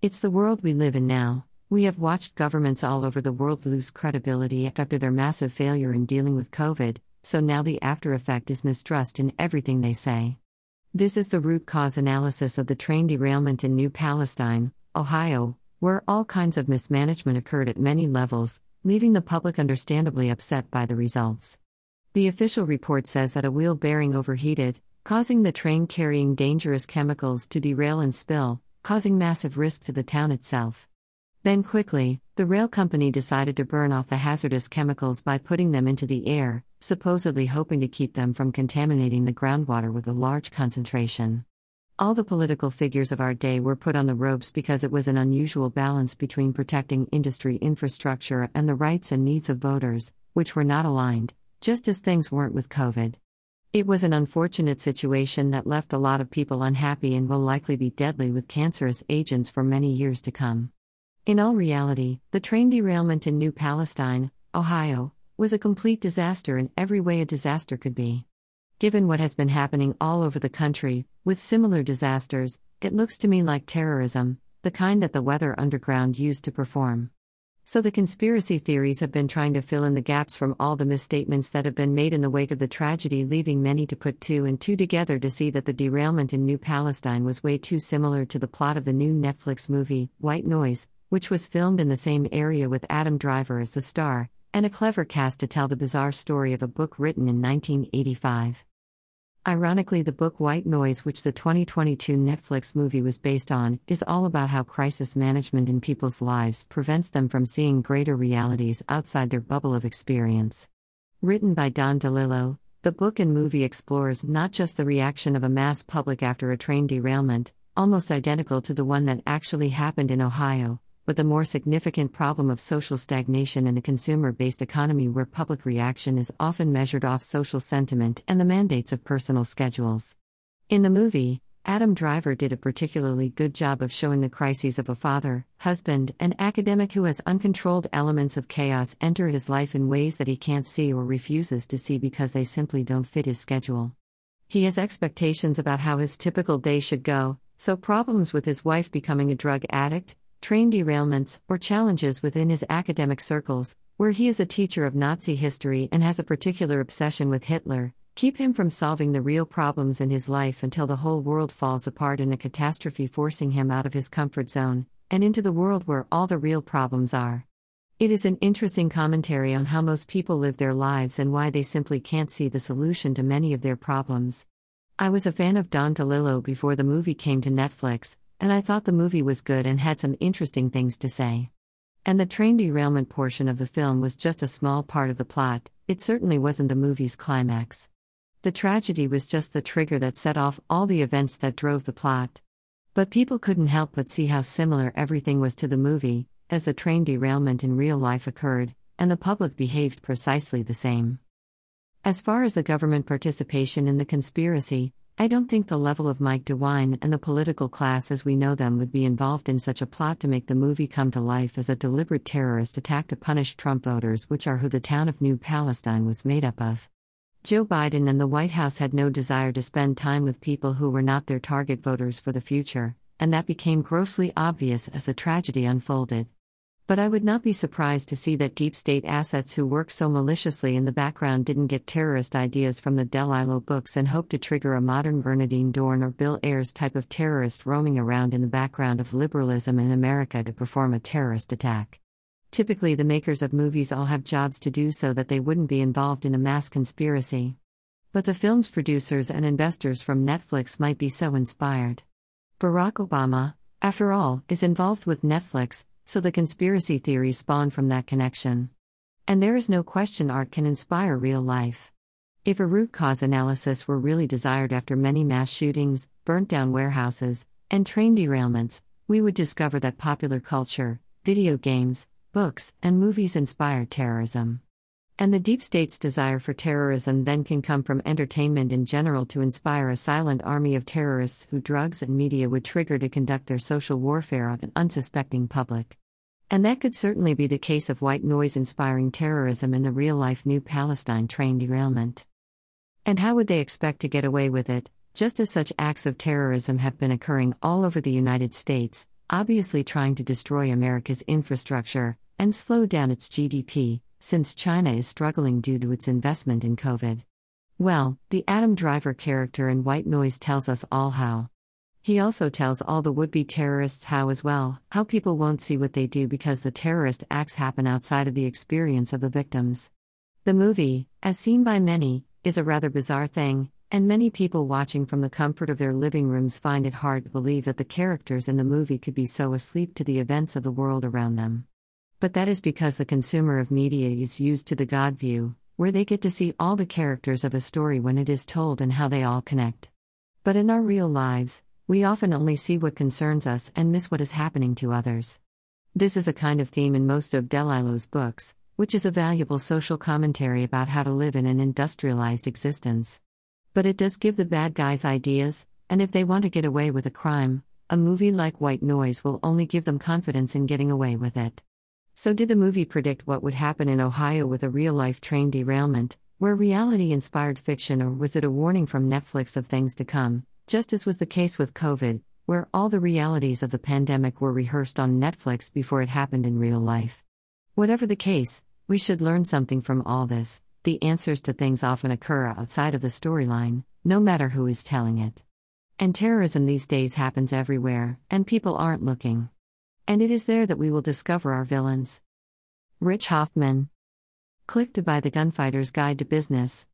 It's the world we live in now. We have watched governments all over the world lose credibility after their massive failure in dealing with COVID, so now the after effect is mistrust in everything they say. This is the root cause analysis of the train derailment in New Palestine, Ohio, where all kinds of mismanagement occurred at many levels, leaving the public understandably upset by the results. The official report says that a wheel bearing overheated, causing the train carrying dangerous chemicals to derail and spill, causing massive risk to the town itself. Then quickly, the rail company decided to burn off the hazardous chemicals by putting them into the air, supposedly hoping to keep them from contaminating the groundwater with a large concentration. All the political figures of our day were put on the ropes because it was an unusual balance between protecting industry infrastructure and the rights and needs of voters, which were not aligned, just as things weren't with COVID. It was an unfortunate situation that left a lot of people unhappy and will likely be deadly with cancerous agents for many years to come. In all reality, the train derailment in New Palestine, Ohio, was a complete disaster in every way a disaster could be. Given what has been happening all over the country, with similar disasters, it looks to me like terrorism, the kind that the Weather Underground used to perform. So the conspiracy theories have been trying to fill in the gaps from all the misstatements that have been made in the wake of the tragedy, leaving many to put two and two together to see that the derailment in New Palestine was way too similar to the plot of the new Netflix movie, White Noise, which was filmed in the same area with Adam Driver as the star, and a clever cast to tell the bizarre story of a book written in 1985. Ironically, the book White Noise, which the 2022 Netflix movie was based on, is all about how crisis management in people's lives prevents them from seeing greater realities outside their bubble of experience. Written by Don DeLillo, the book and movie explores not just the reaction of a mass public after a train derailment, almost identical to the one that actually happened in Ohio, but the more significant problem of social stagnation in a consumer based economy where public reaction is often measured off social sentiment and the mandates of personal schedules. In the movie, Adam Driver did a particularly good job of showing the crises of a father, husband, and academic who has uncontrolled elements of chaos enter his life in ways that he can't see or refuses to see because they simply don't fit his schedule. He has expectations about how his typical day should go, so problems with his wife becoming a drug addict, train derailments, or challenges within his academic circles, where he is a teacher of Nazi history and has a particular obsession with Hitler, keep him from solving the real problems in his life until the whole world falls apart in a catastrophe, forcing him out of his comfort zone and into the world where all the real problems are. It is an interesting commentary on how most people live their lives and why they simply can't see the solution to many of their problems. I was a fan of Don DeLillo before the movie came to Netflix, and I thought the movie was good and had some interesting things to say. And the train derailment portion of the film was just a small part of the plot, it certainly wasn't the movie's climax. The tragedy was just the trigger that set off all the events that drove the plot. But people couldn't help but see how similar everything was to the movie, as the train derailment in real life occurred, and the public behaved precisely the same. As far as the government participation in the conspiracy, I don't think the level of Mike DeWine and the political class as we know them would be involved in such a plot to make the movie come to life as a deliberate terrorist attack to punish Trump voters, which are who the town of New Palestine was made up of. Joe Biden and the White House had no desire to spend time with people who were not their target voters for the future, and that became grossly obvious as the tragedy unfolded. But I would not be surprised to see that deep state assets who work so maliciously in the background didn't get terrorist ideas from the DeLillo books and hope to trigger a modern Bernardine Dohrn or Bill Ayers type of terrorist roaming around in the background of liberalism in America to perform a terrorist attack. Typically, the makers of movies all have jobs to do so that they wouldn't be involved in a mass conspiracy. But the film's producers and investors from Netflix might be so inspired. Barack Obama, after all, is involved with Netflix, so the conspiracy theories spawn from that connection. And there is no question art can inspire real life. If a root cause analysis were really desired after many mass shootings, burnt down warehouses, and train derailments, we would discover that popular culture, video games, books, and movies inspire terrorism. And the deep state's desire for terrorism then can come from entertainment in general to inspire a silent army of terrorists who drugs and media would trigger to conduct their social warfare on an unsuspecting public. And that could certainly be the case of white noise inspiring terrorism in the real life New Palestine train derailment. And how would they expect to get away with it, just as such acts of terrorism have been occurring all over the United States, obviously trying to destroy America's infrastructure and slow down its GDP, since China is struggling due to its investment in COVID. Well, the Adam Driver character in White Noise tells us all how. He also tells all the would be terrorists how as well, how people won't see what they do because the terrorist acts happen outside of the experience of the victims. The movie, as seen by many, is a rather bizarre thing, and many people watching from the comfort of their living rooms find it hard to believe that the characters in the movie could be so asleep to the events of the world around them. But that is because the consumer of media is used to the God view, where they get to see all the characters of a story when it is told and how they all connect. But in our real lives, we often only see what concerns us and miss what is happening to others. This is a kind of theme in most of DeLillo's books, which is a valuable social commentary about how to live in an industrialized existence. But it does give the bad guys ideas, and if they want to get away with a crime, a movie like White Noise will only give them confidence in getting away with it. So, did the movie predict what would happen in Ohio with a real life train derailment, where reality inspired fiction, or was it a warning from Netflix of things to come? just as was the case with COVID, where all the realities of the pandemic were rehearsed on Netflix before it happened in real life. Whatever the case, we should learn something from all this. The answers to things often occur outside of the storyline, no matter who is telling it. And terrorism these days happens everywhere, and people aren't looking. And it is there that we will discover our villains. Rich Hoffman. Click to buy The Gunfighter's Guide to Business.